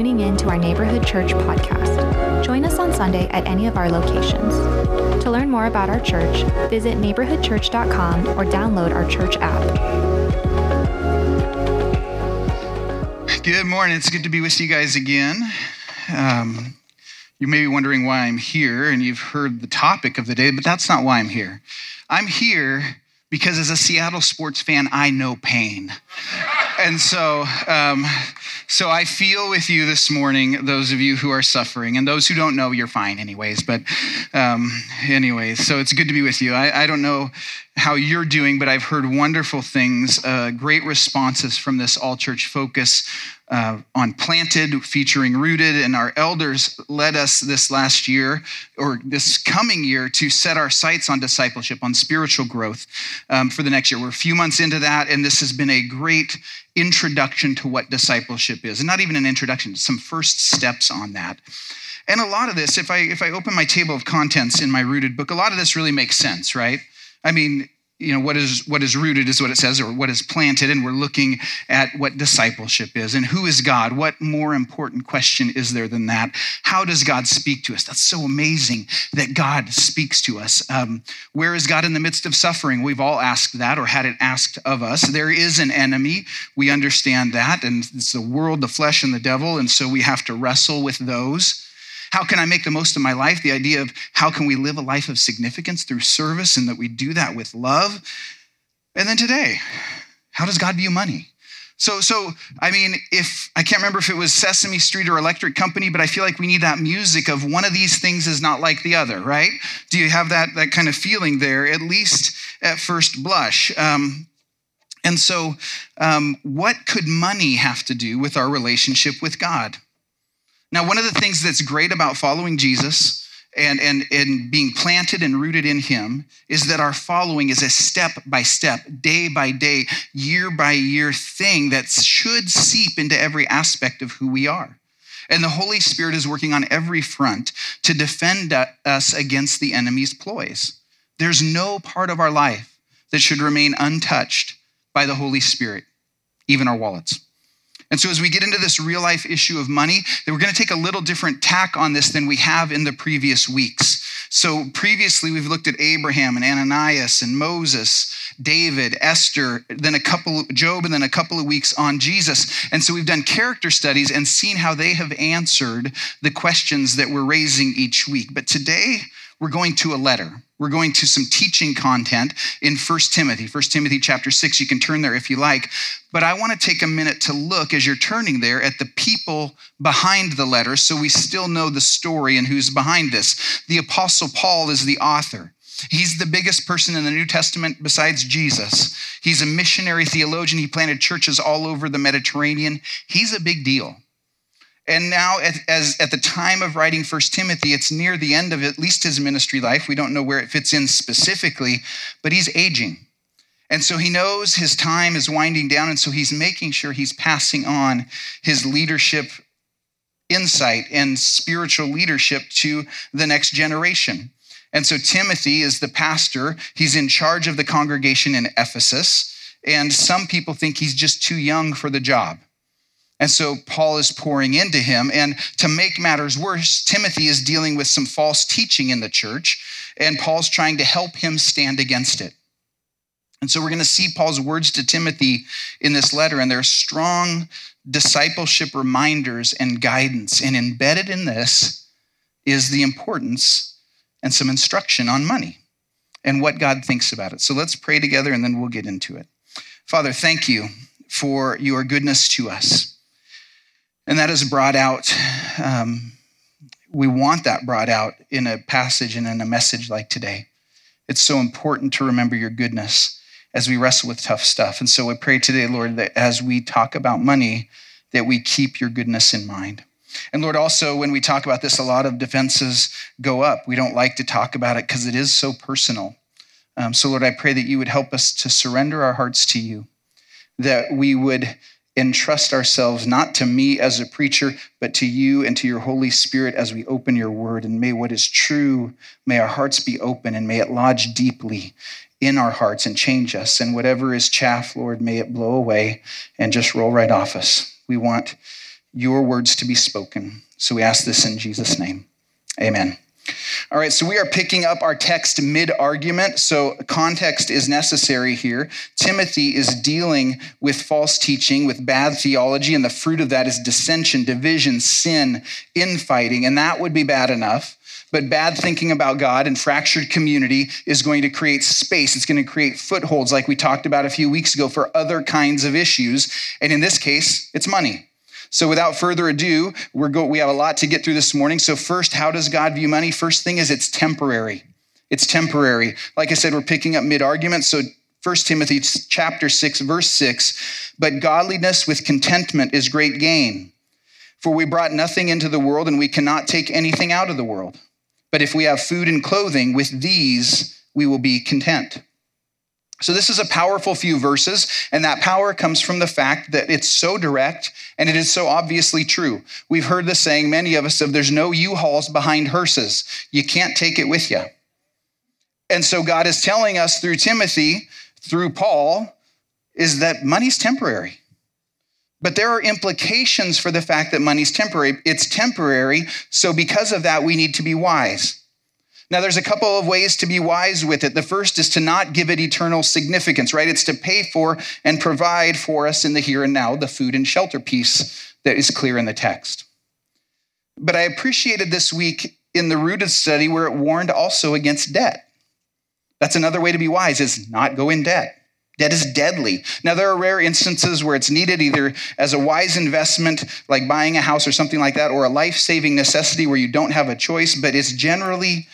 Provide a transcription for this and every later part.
tuning in to our Neighborhood Church podcast. Join us on Sunday at any of our locations. To learn more about our church, visit neighborhoodchurch.com or download our church app. Good morning. It's good to be with you guys again. Um, you may be wondering why I'm here, and you've heard the topic of the day, but that's not why I'm here. I'm here because as a Seattle sports fan, I know pain. And so, um, so I feel with you this morning, those of you who are suffering, and those who don't know, you're fine, anyways. But, um, anyways, so it's good to be with you. I, I don't know how you're doing, but I've heard wonderful things, uh, great responses from this all church focus uh, on Planted, featuring Rooted, and our elders led us this last year or this coming year to set our sights on discipleship, on spiritual growth um, for the next year. We're a few months into that, and this has been a great introduction to what discipleship is, and not even an introduction, some first steps on that. And a lot of this, if I if I open my table of contents in my Rooted book, a lot of this really makes sense, right? I mean, you know what is what is rooted is what it says or what is planted and we're looking at what discipleship is and who is god. What more important question is there than that? How does god speak to us? That's so amazing that god speaks to us. Um, where is god in the midst of suffering? We've all asked that or had it asked of us. There is an enemy. We understand that and it's the world the flesh and the devil and so we have to wrestle with those how can I make the most of my life? The idea of how can we live a life of significance through service and that we do that with love. And then today, how does God view money? So, so I mean, if I can't remember if it was Sesame Street or Electric Company, but I feel like we need that music of one of these things is not like the other, right? Do you have that that kind of feeling there, at least at first blush? Um, and so, um, what could money have to do with our relationship with God? Now, one of the things that's great about following Jesus and, and, and being planted and rooted in Him is that our following is a step by step, day by day, year by year thing that should seep into every aspect of who we are. And the Holy Spirit is working on every front to defend us against the enemy's ploys. There's no part of our life that should remain untouched by the Holy Spirit, even our wallets. And so, as we get into this real life issue of money, we're going to take a little different tack on this than we have in the previous weeks. So, previously, we've looked at Abraham and Ananias and Moses, David, Esther, then a couple, of Job, and then a couple of weeks on Jesus. And so, we've done character studies and seen how they have answered the questions that we're raising each week. But today, we're going to a letter. We're going to some teaching content in 1 Timothy, 1 Timothy chapter 6. You can turn there if you like. But I want to take a minute to look as you're turning there at the people behind the letter so we still know the story and who's behind this. The Apostle Paul is the author. He's the biggest person in the New Testament besides Jesus. He's a missionary theologian. He planted churches all over the Mediterranean. He's a big deal. And now, as at the time of writing First Timothy, it's near the end of at least his ministry life. We don't know where it fits in specifically, but he's aging. And so he knows his time is winding down, and so he's making sure he's passing on his leadership insight and spiritual leadership to the next generation. And so Timothy is the pastor. He's in charge of the congregation in Ephesus. And some people think he's just too young for the job. And so Paul is pouring into him. And to make matters worse, Timothy is dealing with some false teaching in the church, and Paul's trying to help him stand against it. And so we're going to see Paul's words to Timothy in this letter, and they're strong discipleship reminders and guidance. And embedded in this is the importance and some instruction on money and what God thinks about it. So let's pray together and then we'll get into it. Father, thank you for your goodness to us. And that is brought out, um, we want that brought out in a passage and in a message like today. It's so important to remember your goodness as we wrestle with tough stuff. And so I pray today, Lord, that as we talk about money, that we keep your goodness in mind. And Lord, also, when we talk about this, a lot of defenses go up. We don't like to talk about it because it is so personal. Um, so, Lord, I pray that you would help us to surrender our hearts to you, that we would entrust ourselves not to me as a preacher, but to you and to your Holy Spirit as we open your word. And may what is true, may our hearts be open and may it lodge deeply in our hearts and change us. And whatever is chaff, Lord, may it blow away and just roll right off us. We want your words to be spoken. So we ask this in Jesus' name. Amen. All right, so we are picking up our text mid argument. So context is necessary here. Timothy is dealing with false teaching, with bad theology, and the fruit of that is dissension, division, sin, infighting, and that would be bad enough. But bad thinking about God and fractured community is going to create space. It's going to create footholds, like we talked about a few weeks ago, for other kinds of issues. And in this case, it's money. So without further ado, we're go, we have a lot to get through this morning. So first, how does God view money? First thing is it's temporary. It's temporary. Like I said, we're picking up mid-argument. So 1 Timothy chapter 6 verse 6, but godliness with contentment is great gain. For we brought nothing into the world and we cannot take anything out of the world. But if we have food and clothing, with these we will be content. So, this is a powerful few verses, and that power comes from the fact that it's so direct and it is so obviously true. We've heard the saying, many of us, of there's no U hauls behind hearses. You can't take it with you. And so, God is telling us through Timothy, through Paul, is that money's temporary. But there are implications for the fact that money's temporary. It's temporary, so because of that, we need to be wise. Now, there's a couple of ways to be wise with it. The first is to not give it eternal significance, right? It's to pay for and provide for us in the here and now, the food and shelter piece that is clear in the text. But I appreciated this week in the rooted study where it warned also against debt. That's another way to be wise is not go in debt. Debt is deadly. Now, there are rare instances where it's needed either as a wise investment, like buying a house or something like that, or a life saving necessity where you don't have a choice, but it's generally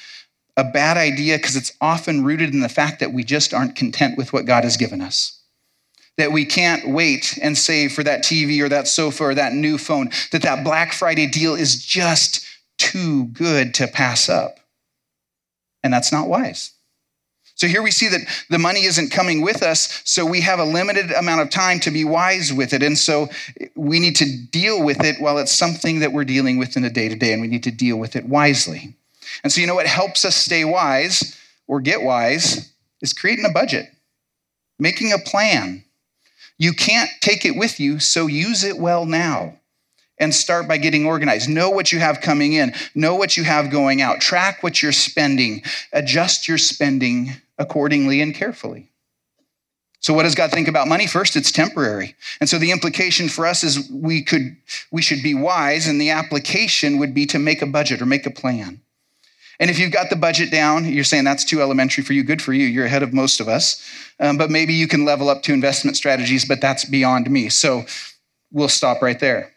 a bad idea because it's often rooted in the fact that we just aren't content with what God has given us. That we can't wait and save for that TV or that sofa or that new phone, that that Black Friday deal is just too good to pass up. And that's not wise. So here we see that the money isn't coming with us, so we have a limited amount of time to be wise with it. And so we need to deal with it while it's something that we're dealing with in the day to day, and we need to deal with it wisely. And so, you know what helps us stay wise or get wise is creating a budget, making a plan. You can't take it with you, so use it well now and start by getting organized. Know what you have coming in, know what you have going out, track what you're spending, adjust your spending accordingly and carefully. So what does God think about money? First, it's temporary. And so the implication for us is we could we should be wise and the application would be to make a budget or make a plan. And if you've got the budget down, you're saying that's too elementary for you, good for you. You're ahead of most of us. Um, but maybe you can level up to investment strategies, but that's beyond me. So we'll stop right there.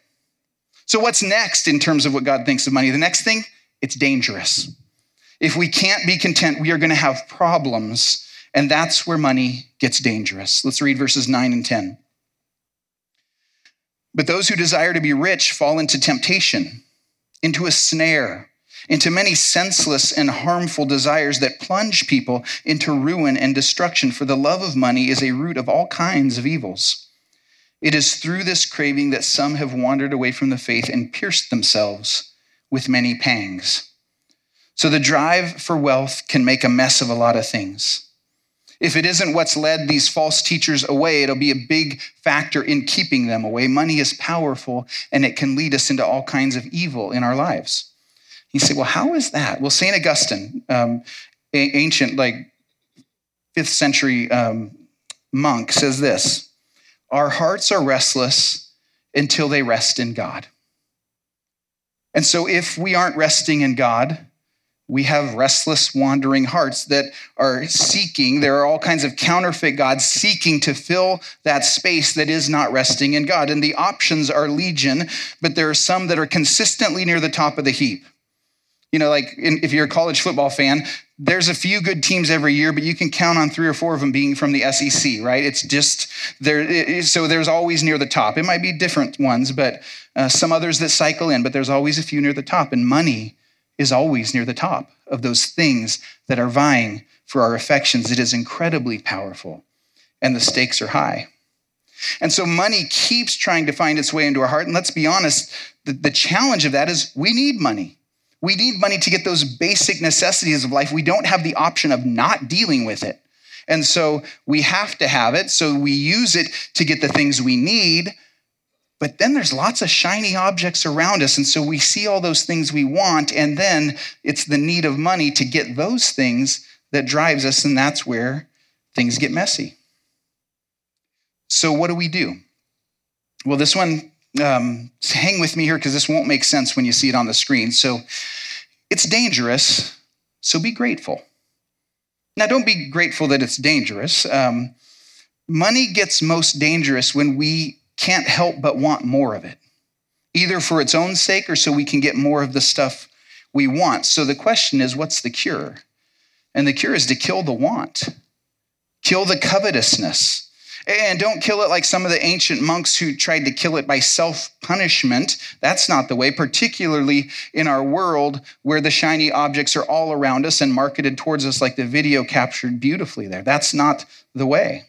So, what's next in terms of what God thinks of money? The next thing, it's dangerous. If we can't be content, we are going to have problems. And that's where money gets dangerous. Let's read verses 9 and 10. But those who desire to be rich fall into temptation, into a snare into many senseless and harmful desires that plunge people into ruin and destruction. For the love of money is a root of all kinds of evils. It is through this craving that some have wandered away from the faith and pierced themselves with many pangs. So the drive for wealth can make a mess of a lot of things. If it isn't what's led these false teachers away, it'll be a big factor in keeping them away. Money is powerful and it can lead us into all kinds of evil in our lives. You say, well, how is that? Well, St. Augustine, um, ancient, like fifth century um, monk, says this Our hearts are restless until they rest in God. And so, if we aren't resting in God, we have restless, wandering hearts that are seeking. There are all kinds of counterfeit gods seeking to fill that space that is not resting in God. And the options are legion, but there are some that are consistently near the top of the heap. You know, like in, if you're a college football fan, there's a few good teams every year, but you can count on three or four of them being from the SEC, right? It's just there. It, so there's always near the top. It might be different ones, but uh, some others that cycle in, but there's always a few near the top. And money is always near the top of those things that are vying for our affections. It is incredibly powerful, and the stakes are high. And so money keeps trying to find its way into our heart. And let's be honest, the, the challenge of that is we need money. We need money to get those basic necessities of life. We don't have the option of not dealing with it. And so we have to have it. So we use it to get the things we need. But then there's lots of shiny objects around us. And so we see all those things we want. And then it's the need of money to get those things that drives us. And that's where things get messy. So, what do we do? Well, this one, um, hang with me here because this won't make sense when you see it on the screen. So, it's dangerous. So, be grateful. Now, don't be grateful that it's dangerous. Um, money gets most dangerous when we can't help but want more of it, either for its own sake or so we can get more of the stuff we want. So the question is what's the cure? And the cure is to kill the want, kill the covetousness. And don't kill it like some of the ancient monks who tried to kill it by self punishment. That's not the way, particularly in our world where the shiny objects are all around us and marketed towards us, like the video captured beautifully there. That's not the way.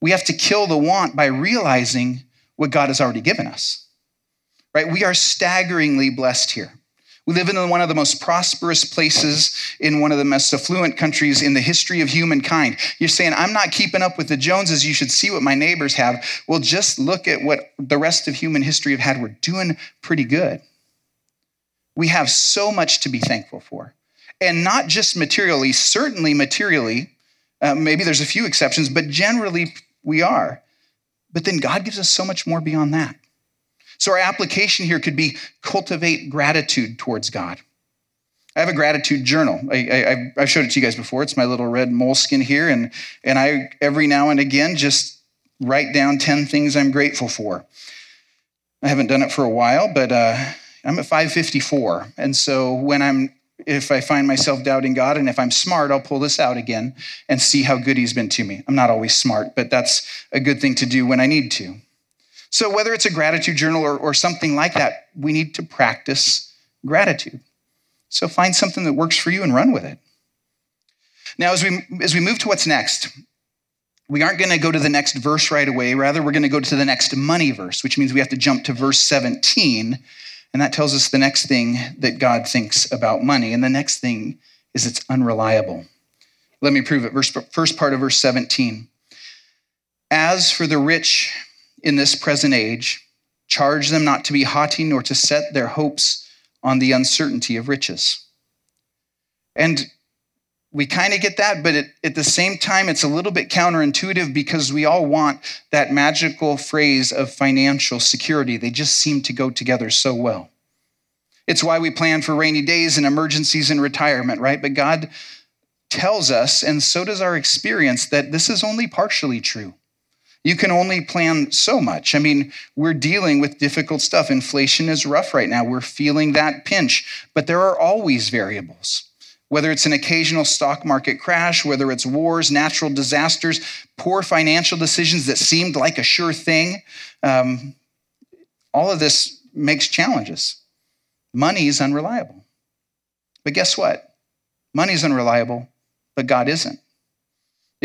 We have to kill the want by realizing what God has already given us. Right? We are staggeringly blessed here. We live in one of the most prosperous places in one of the most affluent countries in the history of humankind. You're saying, I'm not keeping up with the Joneses. You should see what my neighbors have. Well, just look at what the rest of human history have had. We're doing pretty good. We have so much to be thankful for. And not just materially, certainly materially. Uh, maybe there's a few exceptions, but generally, we are. But then God gives us so much more beyond that. So our application here could be cultivate gratitude towards God. I have a gratitude journal. I, I, have showed it to you guys before. It's my little red Moleskine here, and, and I every now and again just write down 10 things I'm grateful for. I haven't done it for a while, but uh, I'm at 554. And so when I'm if I find myself doubting God and if I'm smart, I'll pull this out again and see how good He's been to me. I'm not always smart, but that's a good thing to do when I need to. So, whether it's a gratitude journal or, or something like that, we need to practice gratitude. So, find something that works for you and run with it. Now, as we, as we move to what's next, we aren't going to go to the next verse right away. Rather, we're going to go to the next money verse, which means we have to jump to verse 17 and that tells us the next thing that God thinks about money. And the next thing is it's unreliable. Let me prove it. Verse, first part of verse 17. As for the rich in this present age, charge them not to be haughty nor to set their hopes on the uncertainty of riches. And we kind of get that, but it, at the same time, it's a little bit counterintuitive because we all want that magical phrase of financial security. They just seem to go together so well. It's why we plan for rainy days and emergencies and retirement, right? But God tells us, and so does our experience, that this is only partially true. You can only plan so much. I mean, we're dealing with difficult stuff. Inflation is rough right now. We're feeling that pinch, but there are always variables. Whether it's an occasional stock market crash, whether it's wars, natural disasters, poor financial decisions that seemed like a sure thing, um, all of this makes challenges. Money is unreliable. But guess what? Money is unreliable, but God isn't.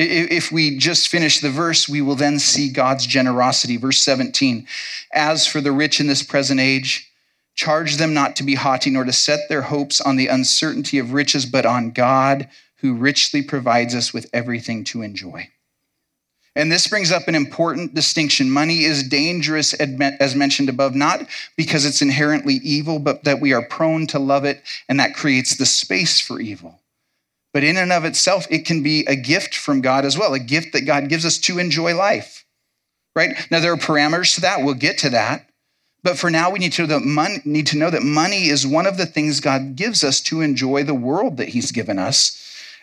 If we just finish the verse, we will then see God's generosity. Verse 17 As for the rich in this present age, charge them not to be haughty, nor to set their hopes on the uncertainty of riches, but on God, who richly provides us with everything to enjoy. And this brings up an important distinction. Money is dangerous, as mentioned above, not because it's inherently evil, but that we are prone to love it, and that creates the space for evil. But in and of itself, it can be a gift from God as well, a gift that God gives us to enjoy life. Right? Now, there are parameters to that. We'll get to that. But for now, we need to, know that money, need to know that money is one of the things God gives us to enjoy the world that He's given us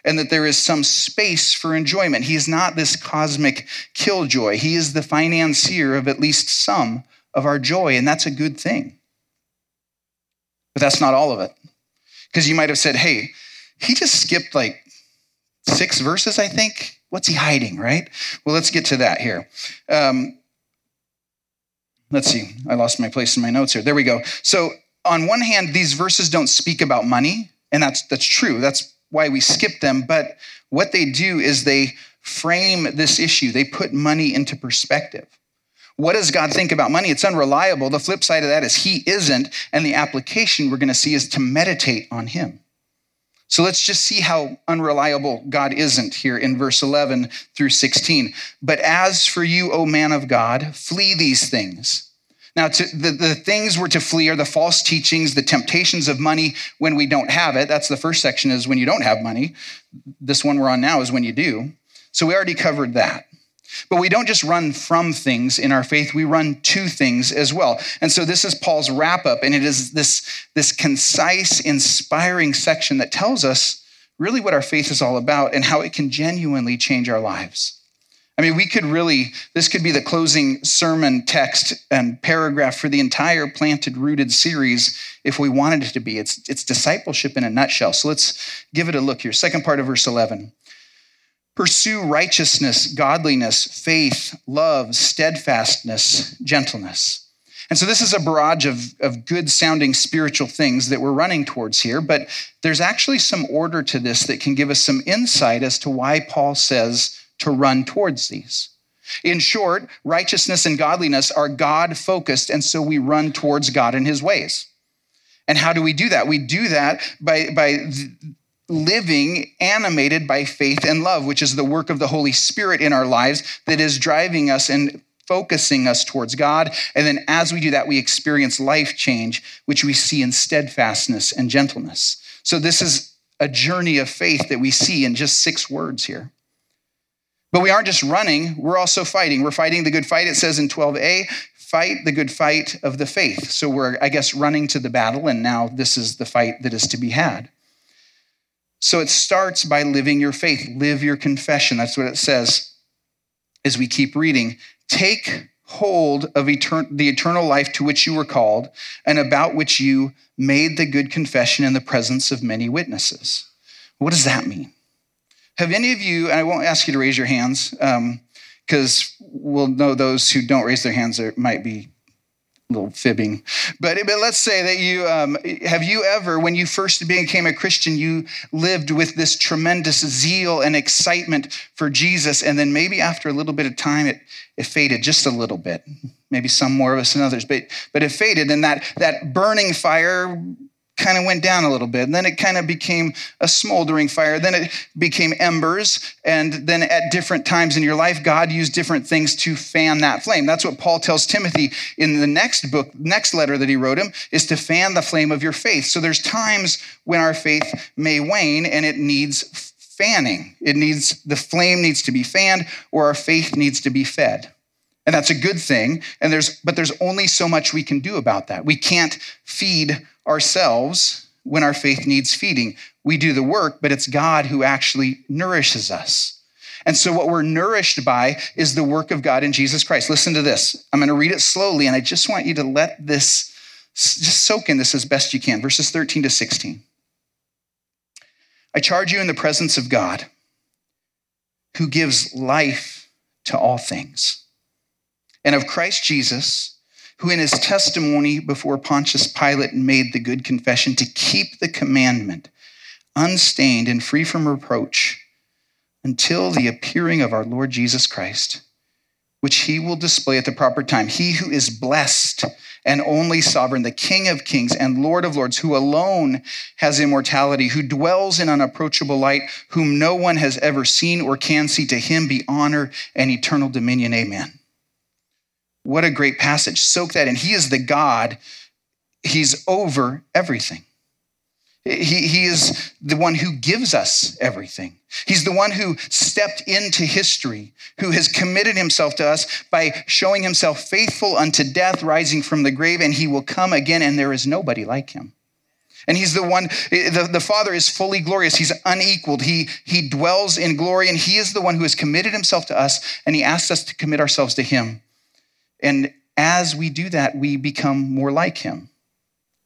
and that there is some space for enjoyment. He's not this cosmic killjoy. He is the financier of at least some of our joy, and that's a good thing. But that's not all of it. Because you might have said, hey, he just skipped like six verses, I think. What's he hiding, right? Well, let's get to that here. Um, let's see. I lost my place in my notes here. There we go. So, on one hand, these verses don't speak about money, and that's that's true. That's why we skip them, but what they do is they frame this issue. They put money into perspective. What does God think about money? It's unreliable. The flip side of that is He isn't. And the application we're going to see is to meditate on Him. So let's just see how unreliable God isn't here in verse 11 through 16. But as for you, O man of God, flee these things. Now, to, the, the things we're to flee are the false teachings, the temptations of money when we don't have it. That's the first section is when you don't have money. This one we're on now is when you do. So we already covered that. But we don't just run from things in our faith, we run to things as well. And so this is Paul's wrap up, and it is this, this concise, inspiring section that tells us really what our faith is all about and how it can genuinely change our lives. I mean, we could really, this could be the closing sermon text and paragraph for the entire Planted Rooted series if we wanted it to be. It's, it's discipleship in a nutshell. So let's give it a look here. Second part of verse 11. Pursue righteousness, godliness, faith, love, steadfastness, gentleness. And so this is a barrage of, of good sounding spiritual things that we're running towards here, but there's actually some order to this that can give us some insight as to why Paul says to run towards these. In short, righteousness and godliness are God focused, and so we run towards God and his ways. And how do we do that? We do that by, by living animated by faith and love, which is the work of the Holy Spirit in our lives that is driving us and focusing us towards God. And then as we do that, we experience life change, which we see in steadfastness and gentleness. So this is a journey of faith that we see in just six words here. But we aren't just running, we're also fighting. We're fighting the good fight, it says in 12a, fight the good fight of the faith. So we're, I guess, running to the battle, and now this is the fight that is to be had. So it starts by living your faith, live your confession. That's what it says as we keep reading. Take hold of etern- the eternal life to which you were called and about which you made the good confession in the presence of many witnesses. What does that mean? Have any of you, and I won't ask you to raise your hands because um, we'll know those who don't raise their hands there might be little fibbing. But, but let's say that you um, have you ever when you first became a christian you lived with this tremendous zeal and excitement for jesus and then maybe after a little bit of time it, it faded just a little bit. Maybe some more of us than others but but it faded and that that burning fire kind of went down a little bit. And then it kind of became a smoldering fire. Then it became embers. And then at different times in your life, God used different things to fan that flame. That's what Paul tells Timothy in the next book, next letter that he wrote him, is to fan the flame of your faith. So there's times when our faith may wane and it needs fanning. It needs, the flame needs to be fanned or our faith needs to be fed. And that's a good thing. And there's, but there's only so much we can do about that. We can't feed ourselves when our faith needs feeding. We do the work, but it's God who actually nourishes us. And so, what we're nourished by is the work of God in Jesus Christ. Listen to this. I'm going to read it slowly, and I just want you to let this just soak in this as best you can. Verses 13 to 16. I charge you in the presence of God, who gives life to all things, and of Christ Jesus who in his testimony before Pontius Pilate made the good confession to keep the commandment unstained and free from reproach until the appearing of our Lord Jesus Christ, which he will display at the proper time. He who is blessed and only sovereign, the King of kings and Lord of lords, who alone has immortality, who dwells in unapproachable light, whom no one has ever seen or can see, to him be honor and eternal dominion. Amen. What a great passage. Soak that in. He is the God, He's over everything. He, he is the one who gives us everything. He's the one who stepped into history, who has committed himself to us by showing himself faithful unto death, rising from the grave, and he will come again, and there is nobody like him. And he's the one, the, the Father is fully glorious. He's unequaled. He, he dwells in glory, and he is the one who has committed himself to us, and he asks us to commit ourselves to him. And as we do that, we become more like him.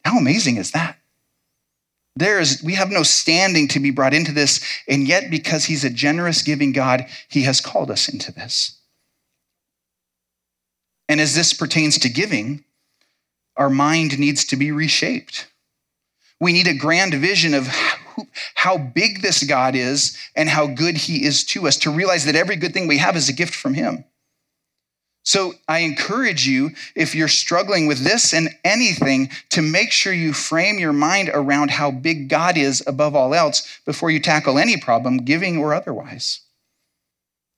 How amazing is that? There is, we have no standing to be brought into this, and yet because he's a generous, giving God, he has called us into this. And as this pertains to giving, our mind needs to be reshaped. We need a grand vision of how big this God is and how good he is to us, to realize that every good thing we have is a gift from him. So I encourage you, if you're struggling with this and anything, to make sure you frame your mind around how big God is above all else before you tackle any problem, giving or otherwise.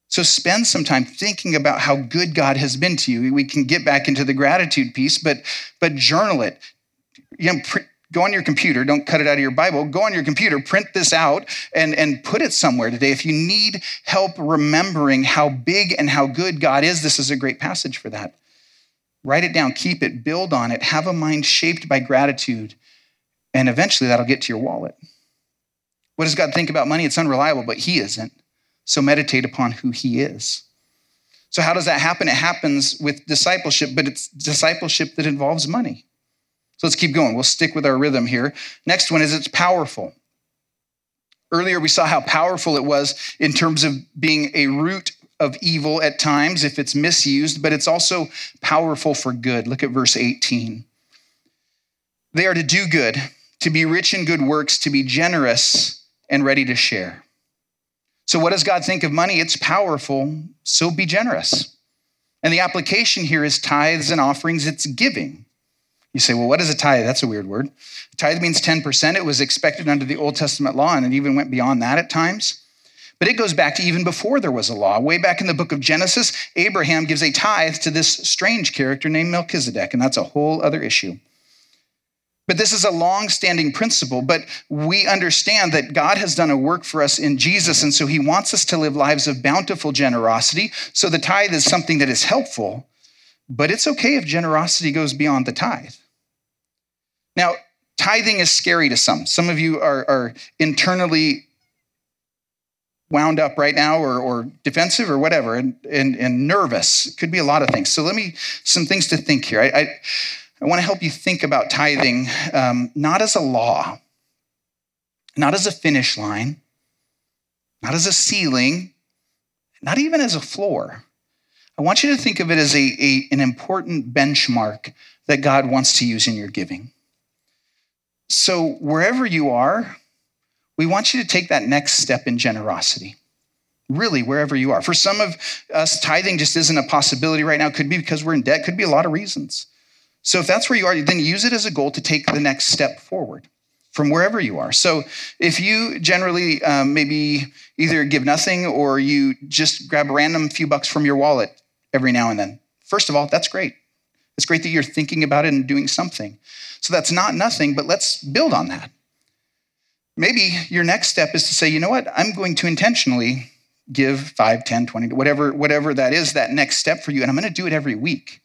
So spend some time thinking about how good God has been to you. We can get back into the gratitude piece, but but journal it. You know, go on your computer, don't cut it out of your Bible, go on your computer, print this out and, and put it somewhere today. If you need help remembering how big and how good God is, this is a great passage for that. Write it down, keep it, build on it, have a mind shaped by gratitude, and eventually that'll get to your wallet. What does God think about money? It's unreliable, but He isn't. So meditate upon who He is. So, how does that happen? It happens with discipleship, but it's discipleship that involves money. So let's keep going. We'll stick with our rhythm here. Next one is it's powerful. Earlier, we saw how powerful it was in terms of being a root of evil at times if it's misused, but it's also powerful for good. Look at verse 18. They are to do good, to be rich in good works, to be generous and ready to share. So, what does God think of money? It's powerful, so be generous. And the application here is tithes and offerings, it's giving. You say, well, what is a tithe? That's a weird word. Tithe means 10%. It was expected under the Old Testament law, and it even went beyond that at times. But it goes back to even before there was a law. Way back in the book of Genesis, Abraham gives a tithe to this strange character named Melchizedek, and that's a whole other issue. But this is a long standing principle, but we understand that God has done a work for us in Jesus, and so he wants us to live lives of bountiful generosity. So the tithe is something that is helpful, but it's okay if generosity goes beyond the tithe. Now, tithing is scary to some. Some of you are, are internally wound up right now or, or defensive or whatever and, and, and, nervous. It could be a lot of things. So let me, some things to think here. I, I, I want to help you think about tithing um, not as a law, not as a finish line, not as a ceiling, not even as a floor. I want you to think of it as a, a an important benchmark that God wants to use in your giving. So, wherever you are, we want you to take that next step in generosity. Really, wherever you are. For some of us, tithing just isn't a possibility right now. It could be because we're in debt, could be a lot of reasons. So, if that's where you are, then use it as a goal to take the next step forward from wherever you are. So, if you generally um, maybe either give nothing or you just grab a random few bucks from your wallet every now and then, first of all, that's great. It's great that you're thinking about it and doing something. So that's not nothing, but let's build on that. Maybe your next step is to say, you know what, I'm going to intentionally give 5, 10, 20, whatever, whatever that is, that next step for you, and I'm going to do it every week.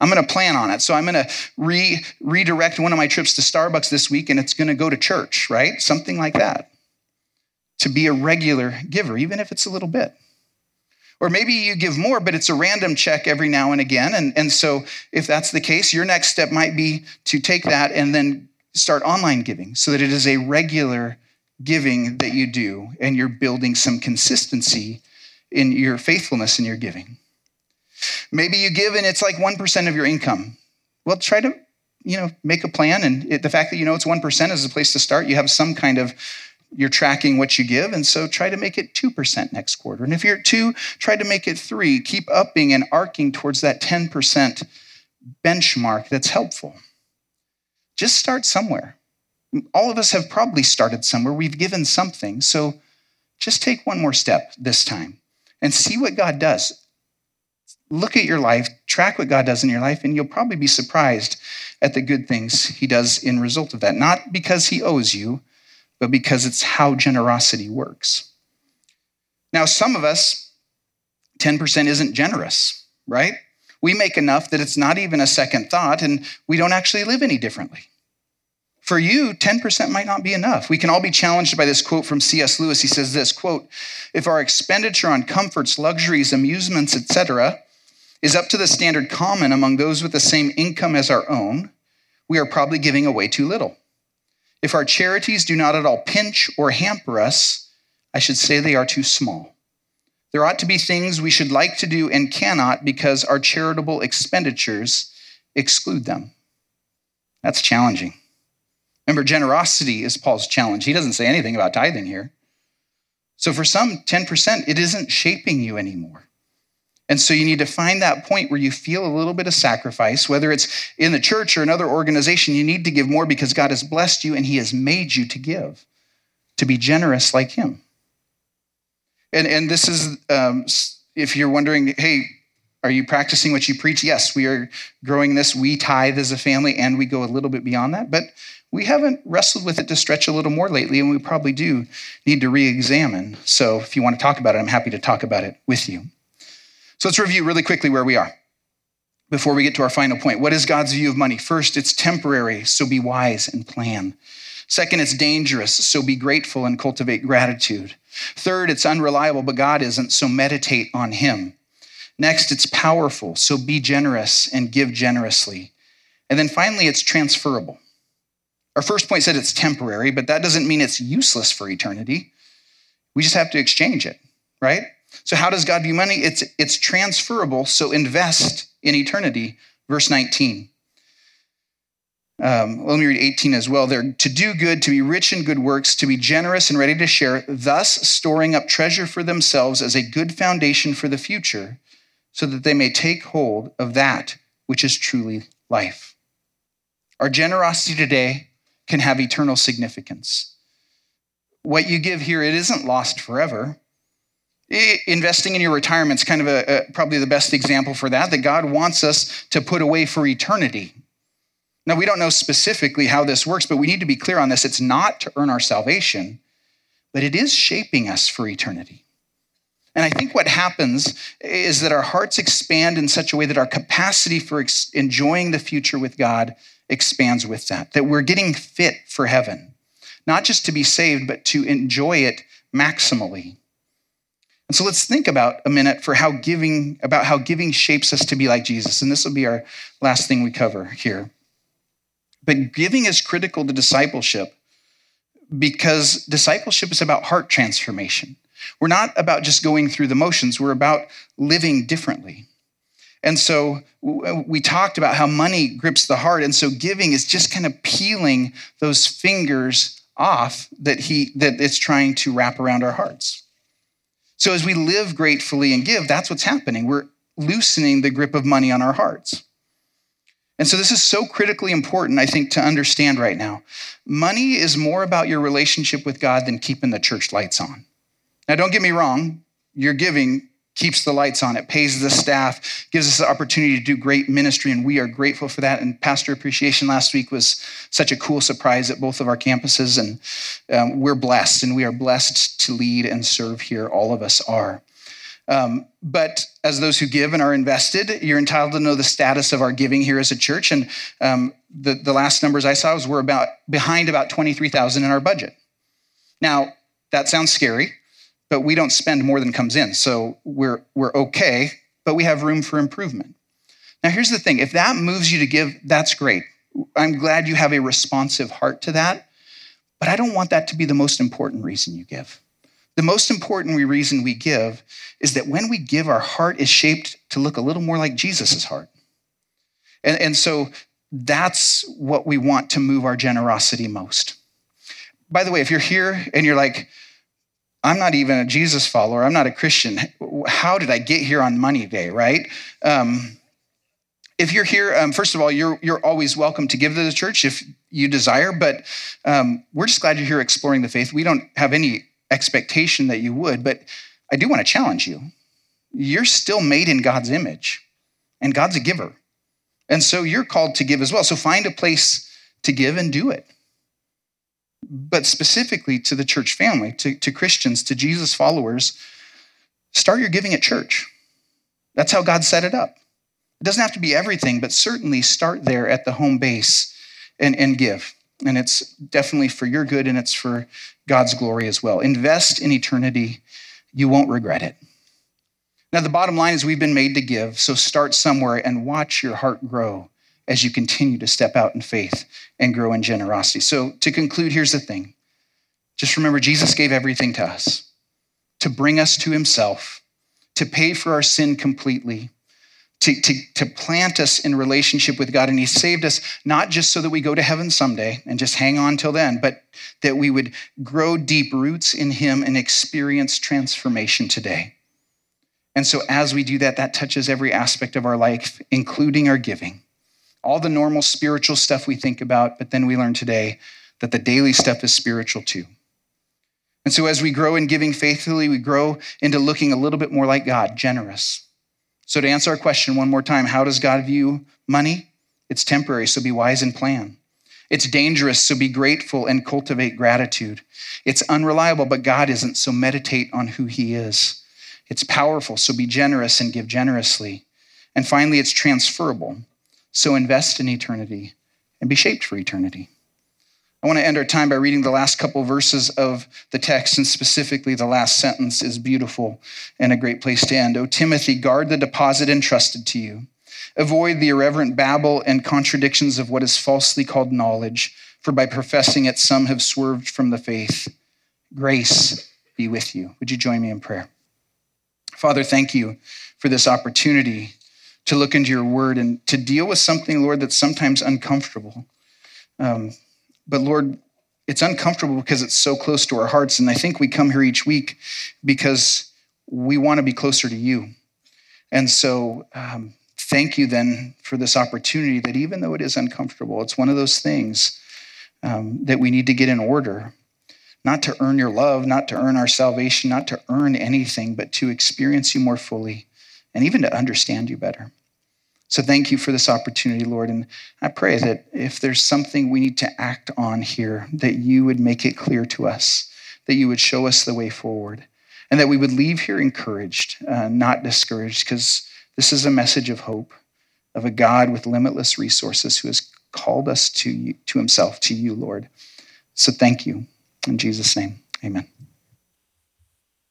I'm going to plan on it. So I'm going to re- redirect one of my trips to Starbucks this week, and it's going to go to church, right? Something like that. To be a regular giver, even if it's a little bit. Or maybe you give more, but it's a random check every now and again. And, and so, if that's the case, your next step might be to take that and then start online giving so that it is a regular giving that you do and you're building some consistency in your faithfulness in your giving. Maybe you give and it's like 1% of your income. Well, try to, you know, make a plan. And it, the fact that you know it's 1% is a place to start. You have some kind of you're tracking what you give, and so try to make it 2% next quarter. And if you're at 2, try to make it 3. Keep upping and arcing towards that 10% benchmark that's helpful. Just start somewhere. All of us have probably started somewhere. We've given something. So just take one more step this time and see what God does. Look at your life, track what God does in your life, and you'll probably be surprised at the good things He does in result of that. Not because He owes you, but because it's how generosity works. Now, some of us, 10% isn't generous, right? We make enough that it's not even a second thought, and we don't actually live any differently. For you, 10% might not be enough. We can all be challenged by this quote from C.S. Lewis. He says this quote, if our expenditure on comforts, luxuries, amusements, etc., is up to the standard common among those with the same income as our own, we are probably giving away too little. If our charities do not at all pinch or hamper us, I should say they are too small. There ought to be things we should like to do and cannot because our charitable expenditures exclude them. That's challenging. Remember, generosity is Paul's challenge. He doesn't say anything about tithing here. So for some, 10%, it isn't shaping you anymore. And so you need to find that point where you feel a little bit of sacrifice, whether it's in the church or another organization. You need to give more because God has blessed you and He has made you to give, to be generous like Him. And, and this is um, if you're wondering, hey, are you practicing what you preach? Yes, we are growing this. We tithe as a family and we go a little bit beyond that, but we haven't wrestled with it to stretch a little more lately, and we probably do need to re examine. So if you want to talk about it, I'm happy to talk about it with you. So let's review really quickly where we are before we get to our final point. What is God's view of money? First, it's temporary, so be wise and plan. Second, it's dangerous, so be grateful and cultivate gratitude. Third, it's unreliable, but God isn't, so meditate on Him. Next, it's powerful, so be generous and give generously. And then finally, it's transferable. Our first point said it's temporary, but that doesn't mean it's useless for eternity. We just have to exchange it, right? So, how does God view money? It's, it's transferable, so invest in eternity. Verse 19. Um, let me read 18 as well. There to do good, to be rich in good works, to be generous and ready to share, thus storing up treasure for themselves as a good foundation for the future, so that they may take hold of that which is truly life. Our generosity today can have eternal significance. What you give here, it isn't lost forever. Eh, investing in your retirement is kind of a, a, probably the best example for that, that God wants us to put away for eternity. Now, we don't know specifically how this works, but we need to be clear on this. It's not to earn our salvation, but it is shaping us for eternity. And I think what happens is that our hearts expand in such a way that our capacity for ex- enjoying the future with God expands with that, that we're getting fit for heaven, not just to be saved, but to enjoy it maximally. And so let's think about a minute for how giving, about how giving shapes us to be like Jesus. And this will be our last thing we cover here. But giving is critical to discipleship because discipleship is about heart transformation. We're not about just going through the motions, we're about living differently. And so we talked about how money grips the heart. And so giving is just kind of peeling those fingers off that he that it's trying to wrap around our hearts. So as we live gratefully and give, that's what's happening. We're loosening the grip of money on our hearts. And so this is so critically important, I think, to understand right now. Money is more about your relationship with God than keeping the church lights on. Now, don't get me wrong, your giving keeps the lights on. It pays the staff, gives us the opportunity to do great ministry, and we are grateful for that. And Pastor Appreciation last week was such a cool surprise at both of our campuses, and um, we're blessed, and we are blessed to lead and serve here. All of us are. Um, but as those who give and are invested, you're entitled to know the status of our giving here as a church. And um, the, the last numbers I saw was we're about behind about 23,000 in our budget. Now, that sounds scary but we don't spend more than comes in. So we're, we're okay, but we have room for improvement. Now, here's the thing if that moves you to give, that's great. I'm glad you have a responsive heart to that, but I don't want that to be the most important reason you give. The most important reason we give is that when we give, our heart is shaped to look a little more like Jesus' heart. And, and so that's what we want to move our generosity most. By the way, if you're here and you're like, I'm not even a Jesus follower. I'm not a Christian. How did I get here on Money Day, right? Um, if you're here, um, first of all, you're, you're always welcome to give to the church if you desire, but um, we're just glad you're here exploring the faith. We don't have any expectation that you would, but I do want to challenge you. You're still made in God's image, and God's a giver. And so you're called to give as well. So find a place to give and do it but specifically to the church family, to, to Christians, to Jesus followers, start your giving at church. That's how God set it up. It doesn't have to be everything, but certainly start there at the home base and, and give. And it's definitely for your good and it's for God's glory as well. Invest in eternity. You won't regret it. Now, the bottom line is we've been made to give, so start somewhere and watch your heart grow as you continue to step out in faith and grow in generosity. So, to conclude, here's the thing just remember, Jesus gave everything to us to bring us to himself, to pay for our sin completely. To, to, to plant us in relationship with God. And He saved us not just so that we go to heaven someday and just hang on till then, but that we would grow deep roots in Him and experience transformation today. And so, as we do that, that touches every aspect of our life, including our giving all the normal spiritual stuff we think about, but then we learn today that the daily stuff is spiritual too. And so, as we grow in giving faithfully, we grow into looking a little bit more like God, generous. So, to answer our question one more time, how does God view money? It's temporary, so be wise and plan. It's dangerous, so be grateful and cultivate gratitude. It's unreliable, but God isn't, so meditate on who He is. It's powerful, so be generous and give generously. And finally, it's transferable, so invest in eternity and be shaped for eternity. I want to end our time by reading the last couple verses of the text, and specifically the last sentence is beautiful and a great place to end. O Timothy, guard the deposit entrusted to you Avoid the irreverent babble and contradictions of what is falsely called knowledge, for by professing it, some have swerved from the faith. Grace be with you. Would you join me in prayer? Father, thank you for this opportunity to look into your word and to deal with something, Lord, that's sometimes uncomfortable. Um, but Lord, it's uncomfortable because it's so close to our hearts. And I think we come here each week because we want to be closer to you. And so, um, thank you then for this opportunity that even though it is uncomfortable, it's one of those things um, that we need to get in order. Not to earn your love, not to earn our salvation, not to earn anything, but to experience you more fully and even to understand you better. So thank you for this opportunity, Lord. And I pray that if there's something we need to act on here, that you would make it clear to us, that you would show us the way forward, and that we would leave here encouraged, uh, not discouraged, because this is a message of hope, of a God with limitless resources who has called us to, you, to himself, to you, Lord. So thank you. In Jesus' name, amen.